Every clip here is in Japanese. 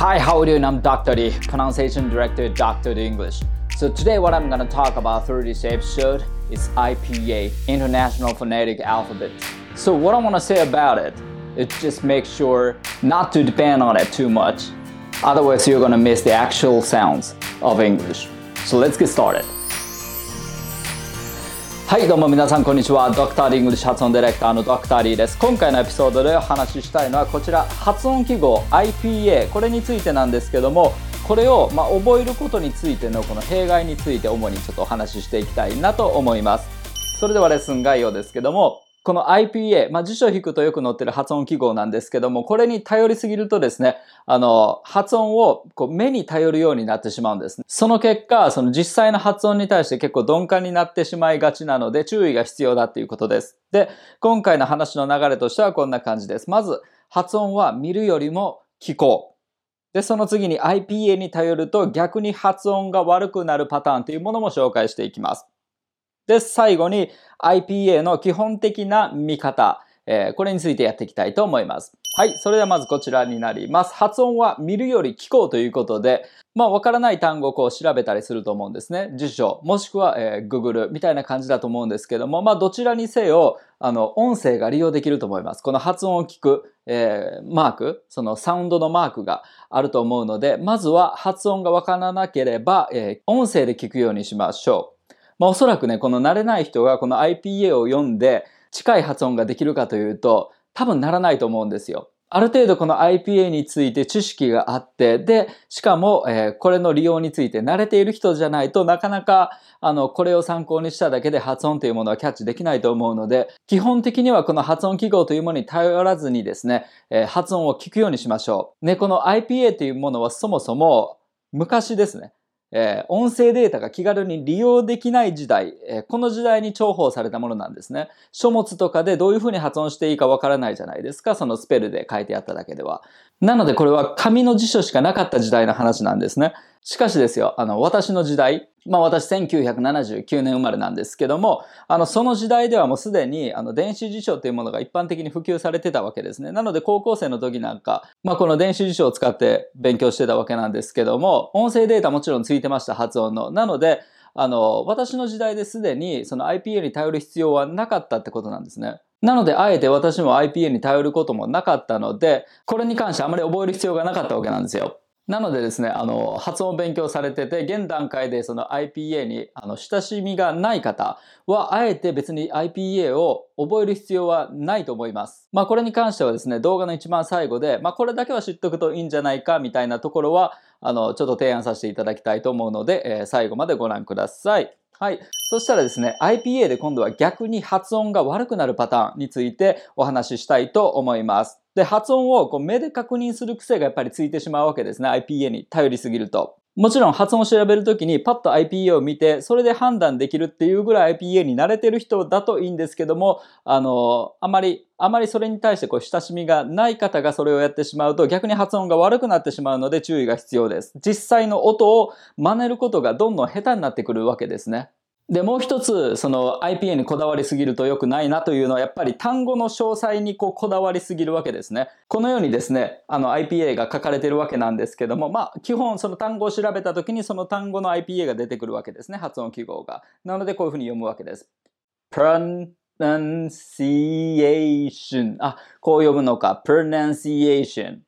Hi, how are you? I'm Dr. D, pronunciation director Dr. D English. So today what I'm to talk about through this episode is IPA, International Phonetic Alphabet. So what I want to say about it is just make sure not to depend on it too much. Otherwise you're to miss the actual sounds of English. So let's get started. はいどうも皆さんこんにちは。ドクターリングリッシュ発音ディレクターのドクターリーです。今回のエピソードでお話ししたいのはこちら。発音記号 IPA これについてなんですけどもこれをま覚えることについてのこの弊害について主にちょっとお話ししていきたいなと思います。それではレッスン概要ですけどもこの IPA、まあ、辞書を引くとよく載ってる発音記号なんですけども、これに頼りすぎるとですね、あの、発音をこう目に頼るようになってしまうんです、ね。その結果、その実際の発音に対して結構鈍感になってしまいがちなので、注意が必要だっていうことです。で、今回の話の流れとしてはこんな感じです。まず、発音は見るよりも聞こう。で、その次に IPA に頼ると逆に発音が悪くなるパターンというものも紹介していきます。で、最後に IPA の基本的な見方、えー、これについてやっていきたいと思います。はい。それではまずこちらになります。発音は見るより聞こうということで、まあ、わからない単語をこう調べたりすると思うんですね。辞書、もしくは、えー、Google みたいな感じだと思うんですけども、まあ、どちらにせよ、あの、音声が利用できると思います。この発音を聞く、えー、マーク、そのサウンドのマークがあると思うので、まずは発音がわからなければ、えー、音声で聞くようにしましょう。まあおそらくね、この慣れない人がこの IPA を読んで近い発音ができるかというと多分ならないと思うんですよ。ある程度この IPA について知識があって、で、しかも、えー、これの利用について慣れている人じゃないとなかなか、あの、これを参考にしただけで発音というものはキャッチできないと思うので、基本的にはこの発音記号というものに頼らずにですね、えー、発音を聞くようにしましょう。ね、この IPA というものはそもそも昔ですね。えー、音声データが気軽に利用できない時代、えー、この時代に重宝されたものなんですね。書物とかでどういうふうに発音していいかわからないじゃないですか。そのスペルで書いてあっただけでは。なのでこれは紙の辞書しかなかった時代の話なんですね。しかしですよ、あの、私の時代、まあ私1979年生まれなんですけども、あの、その時代ではもうすでに、あの、電子辞書というものが一般的に普及されてたわけですね。なので高校生の時なんか、まあこの電子辞書を使って勉強してたわけなんですけども、音声データもちろんついてました、発音の。なので、あの、私の時代ですでにその IPA に頼る必要はなかったってことなんですね。なので、あえて私も IPA に頼ることもなかったので、これに関してあまり覚える必要がなかったわけなんですよ。なのでですね、あの、発音を勉強されてて、現段階でその IPA にあの親しみがない方は、あえて別に IPA を覚える必要はないと思います。まあこれに関してはですね、動画の一番最後で、まあこれだけは知っとくといいんじゃないかみたいなところは、あの、ちょっと提案させていただきたいと思うので、えー、最後までご覧ください。はい。そしたらですね、IPA で今度は逆に発音が悪くなるパターンについてお話ししたいと思います。で、発音をこう目で確認する癖がやっぱりついてしまうわけですね。IPA に頼りすぎると。もちろん発音を調べるときにパッと IPA を見て、それで判断できるっていうぐらい IPA に慣れてる人だといいんですけども、あの、あまり、あまりそれに対してこう親しみがない方がそれをやってしまうと逆に発音が悪くなってしまうので注意が必要です。実際の音を真似ることがどんどん下手になってくるわけですね。で、もう一つ、その IPA にこだわりすぎると良くないなというのは、やっぱり単語の詳細にこうこだわりすぎるわけですね。このようにですね、あの IPA が書かれてるわけなんですけども、まあ、基本その単語を調べた時にその単語の IPA が出てくるわけですね。発音記号が。なのでこういうふうに読むわけです。pronunciation あ、こう読むのか。pronunciation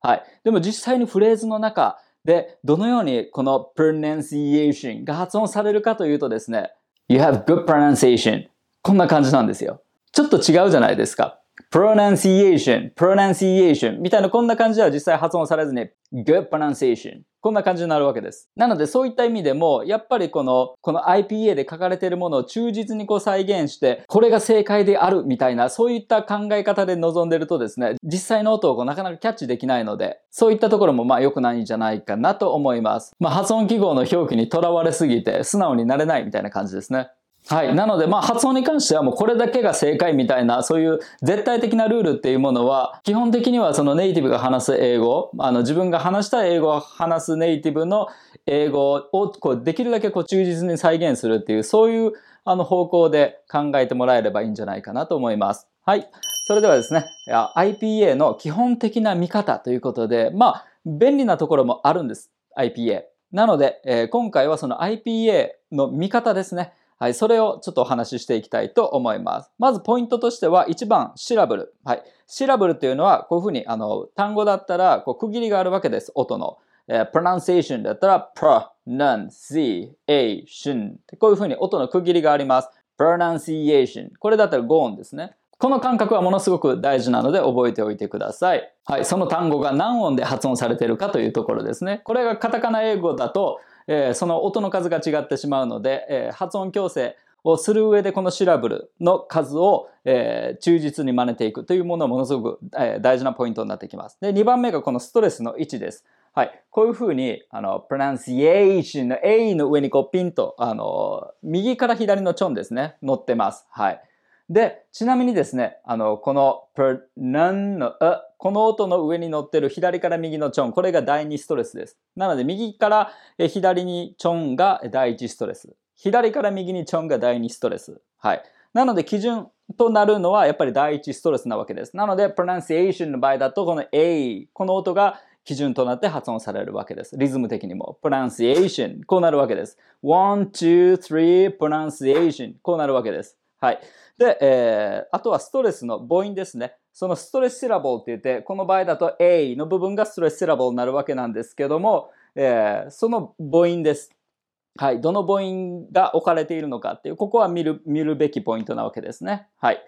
はい。でも実際にフレーズの中、で、どのようにこの pronunciation が発音されるかというとですね、you have good pronunciation こんな感じなんですよ。ちょっと違うじゃないですか。Pronunciation, pronunciation みたいなこんな感じでは実際発音されずに good pronunciation こんな感じになるわけです。なのでそういった意味でもやっぱりこのこの IPA で書かれているものを忠実にこう再現してこれが正解であるみたいなそういった考え方で臨んでるとですね実際の音をこうなかなかキャッチできないのでそういったところもまあ良くないんじゃないかなと思います。まあ発音記号の表記にとらわれすぎて素直になれないみたいな感じですね。はい。なので、まあ、発音に関してはもうこれだけが正解みたいな、そういう絶対的なルールっていうものは、基本的にはそのネイティブが話す英語、あの、自分が話した英語を話すネイティブの英語を、こう、できるだけこう、忠実に再現するっていう、そういう、あの、方向で考えてもらえればいいんじゃないかなと思います。はい。それではですね、IPA の基本的な見方ということで、まあ、便利なところもあるんです。IPA。なので、えー、今回はその IPA の見方ですね。はい、それをちょっとお話ししていきたいと思います。まずポイントとしては、1番、シラブル。はい。シラブルっていうのは、こういうふうに、あの、単語だったら、こう、区切りがあるわけです。音の。えー、pronunciation だったら、pronunciation こういうふうに音の区切りがあります。pronunciation。これだったら go on ですね。この感覚はものすごく大事なので覚えておいてください。はい。その単語が何音で発音されているかというところですね。これがカタカナ英語だと、えー、その音の数が違ってしまうので、えー、発音矯正をする上でこのシラブルの数を、えー、忠実に真似ていくというものはものすごく、えー、大事なポイントになってきます。で、2番目がこのストレスの位置です。はい。こういうふうに、あの、プロナンシエーションの A の上にこうピンと、あの、右から左のチョンですね、乗ってます。はい。で、ちなみにですね、あの、この per n の、この音の上に乗ってる左から右のチョン、これが第2ストレスです。なので、右から左にチョンが第1ストレス。左から右にチョンが第2ストレス。はい。なので、基準となるのはやっぱり第1ストレスなわけです。なので、pronunciation の場合だと、この A、この音が基準となって発音されるわけです。リズム的にも。pronunciation こうなるわけです。one, two, three, pronunciation こうなるわけです。はい。で、えー、あとはストレスの母音ですね。そのストレスシラボルって言って、この場合だと A の部分がストレスシラボルになるわけなんですけども、えー、その母音です。はい。どの母音が置かれているのかっていう、ここは見る、見るべきポイントなわけですね。はい。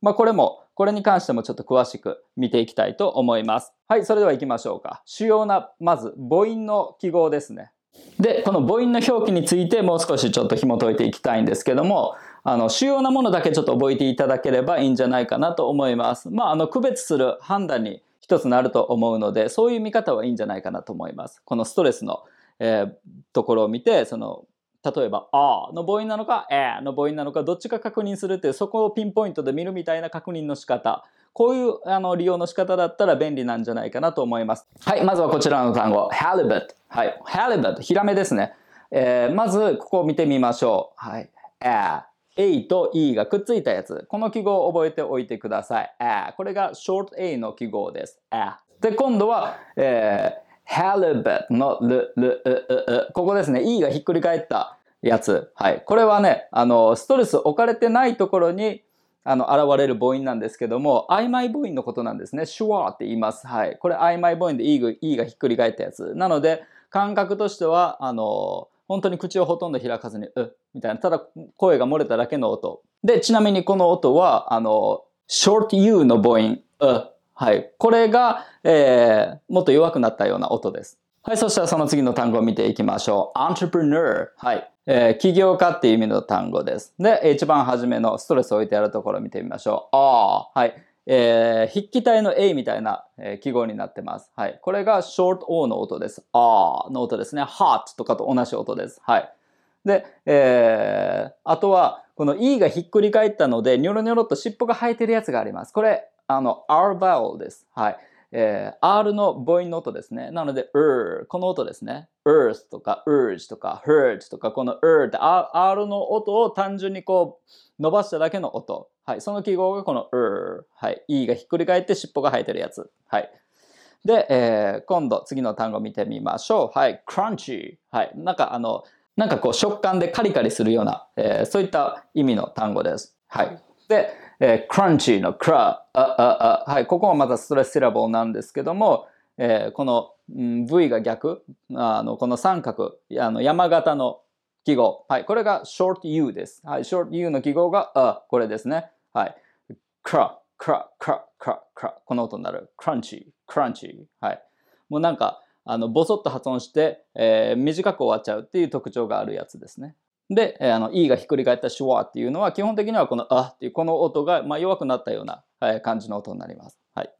まあ、これも、これに関してもちょっと詳しく見ていきたいと思います。はい、それでは行きましょうか。主要な、まず、母音の記号ですね。で、この母音の表記についてもう少しちょっと紐解いていきたいんですけども、あの、主要なものだけちょっと覚えていただければいいんじゃないかなと思います。まあ、あの、区別する判断に一つなると思うので、そういう見方はいいんじゃないかなと思います。このストレスの、えー、ところを見て、その、例えば、あの母音なのか、えの母音なのか、どっちか確認するっていう、そこをピンポイントで見るみたいな確認の仕方。こういうあの利用の仕方だったら便利なんじゃないかなと思います。はい、まずはこちらの単語、halibut。はい、halibut、ヒラメですね。えー、まず、ここを見てみましょう。はい、a。A と E がくっついたやつ。この記号を覚えておいてください。これが short A の記号です。で、今度は、えー、halibut のル、ル、う、う、ここですね。E がひっくり返ったやつ。はい。これはね、あの、ストレス置かれてないところに、あの、現れる母音なんですけども、曖昧母音のことなんですね。シュワーって言います。はい。これ曖昧母音で E が E がひっくり返ったやつ。なので、感覚としては、あの、本当に口をほとんど開かずに、う、みたいな、ただ声が漏れただけの音。で、ちなみにこの音は、あの、short U の母音、う、はい。これが、えー、もっと弱くなったような音です。はい。そしたらその次の単語を見ていきましょう。entrepreneur。はい。えー、起業家っていう意味の単語です。で、一番初めのストレスを置いてあるところを見てみましょう。ああ。はい。えー、筆記体の A みたいな、えー、記号になってます。はい。これが short O の音です。あーの音ですね。heart とかと同じ音です。はい。で、えー、あとは、この E がひっくり返ったので、ニョロニョロと尻尾が生えてるやつがあります。これ、あの、R vowel です。はい。えー、R の母音の音ですね。なので、er、この音ですね。earth とか urge とか hurt とか、この er って R の音を単純にこう伸ばしただけの音。はい。その記号がこの er。はい。E がひっくり返って尻尾が生えてるやつ。はい。で、えー、今度次の単語見てみましょう。はい。crunchy。はい。なんかあの、なんかこう食感でカリカリするような、えー、そういった意味の単語です。はい。で、えー、クランチのクラ、あ、あ、あ、はい、ここはまたストレスシラボルなんですけども、えー、この、うん、V が逆、あの、この三角、あの、山形の記号。はい、これが short U です。はい、short U の記号が、あ、これですね。はい。クラ、クラ、クラ、クラ、クラ、この音になる。クランチ、クランチ。はい。もうなんか、あの、ボソッと発音して、えー、短く終わっちゃうっていう特徴があるやつですね。で、あの、E がひっくり返ったシュワーっていうのは、基本的にはこのあっていうこの音が、まあ、弱くなったような、はい、感じの音になります。はい。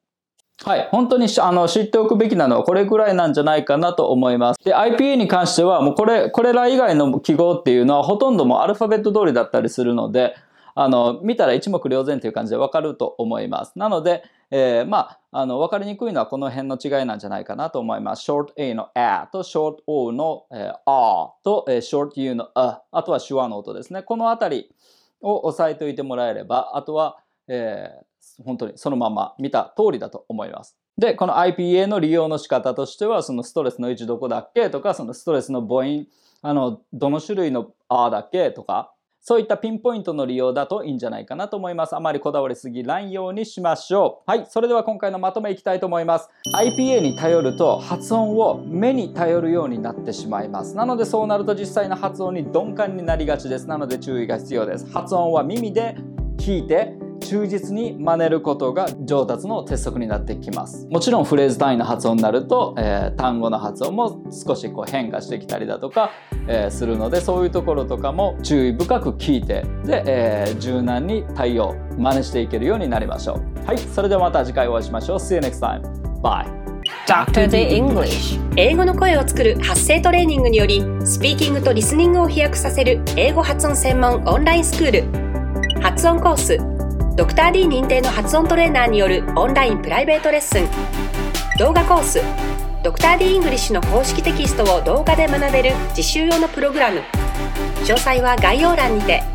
はい。本当にあの知っておくべきなのはこれぐらいなんじゃないかなと思います。で、IPA に関してはもうこれ、これら以外の記号っていうのはほとんどもアルファベット通りだったりするので、あの、見たら一目瞭然という感じでわかると思います。なので、えー、まあ、あの、わかりにくいのはこの辺の違いなんじゃないかなと思います。short A の a と short O の、えー、a と、えー、short U の a、あとは手話の音ですね。このあたりを押さえておいてもらえれば、あとは、えー、本当にそのまま見た通りだと思います。で、この IPA の利用の仕方としては、そのストレスの位置どこだっけとか、そのストレスの母音、あの、どの種類のあだっけとか、そういったピンポイントの利用だといいんじゃないかなと思います。あまりこだわりすぎないようにしましょう。はい、それでは今回のまとめいきたいと思います。IPA に頼ると発音を目に頼るようになってしまいます。なのでそうなると実際の発音に鈍感になりがちです。なので注意が必要です。発音は耳で聞いて忠実に真似ることが上達の鉄則になってきます。もちろんフレーズ単位の発音になると、えー、単語の発音も少しこう変化してきたりだとか、えー、するのでそういうところとかも注意深く聞いてで、えー、柔軟に対応真似していけるようになりましょう。はいそれではまた次回お会いしましょう。See you next time. Bye. Dr. The English. 英語の声を作る発声トレーニングによりスピーキングとリスニングを飛躍させる英語発音専門オンラインスクール。発音コースドクター d 認定の発音トレーナーによるオンラインプライベートレッスン。動画コースドクター d イングリッシュの公式テキストを動画で学べる実習用のプログラム。詳細は概要欄にて。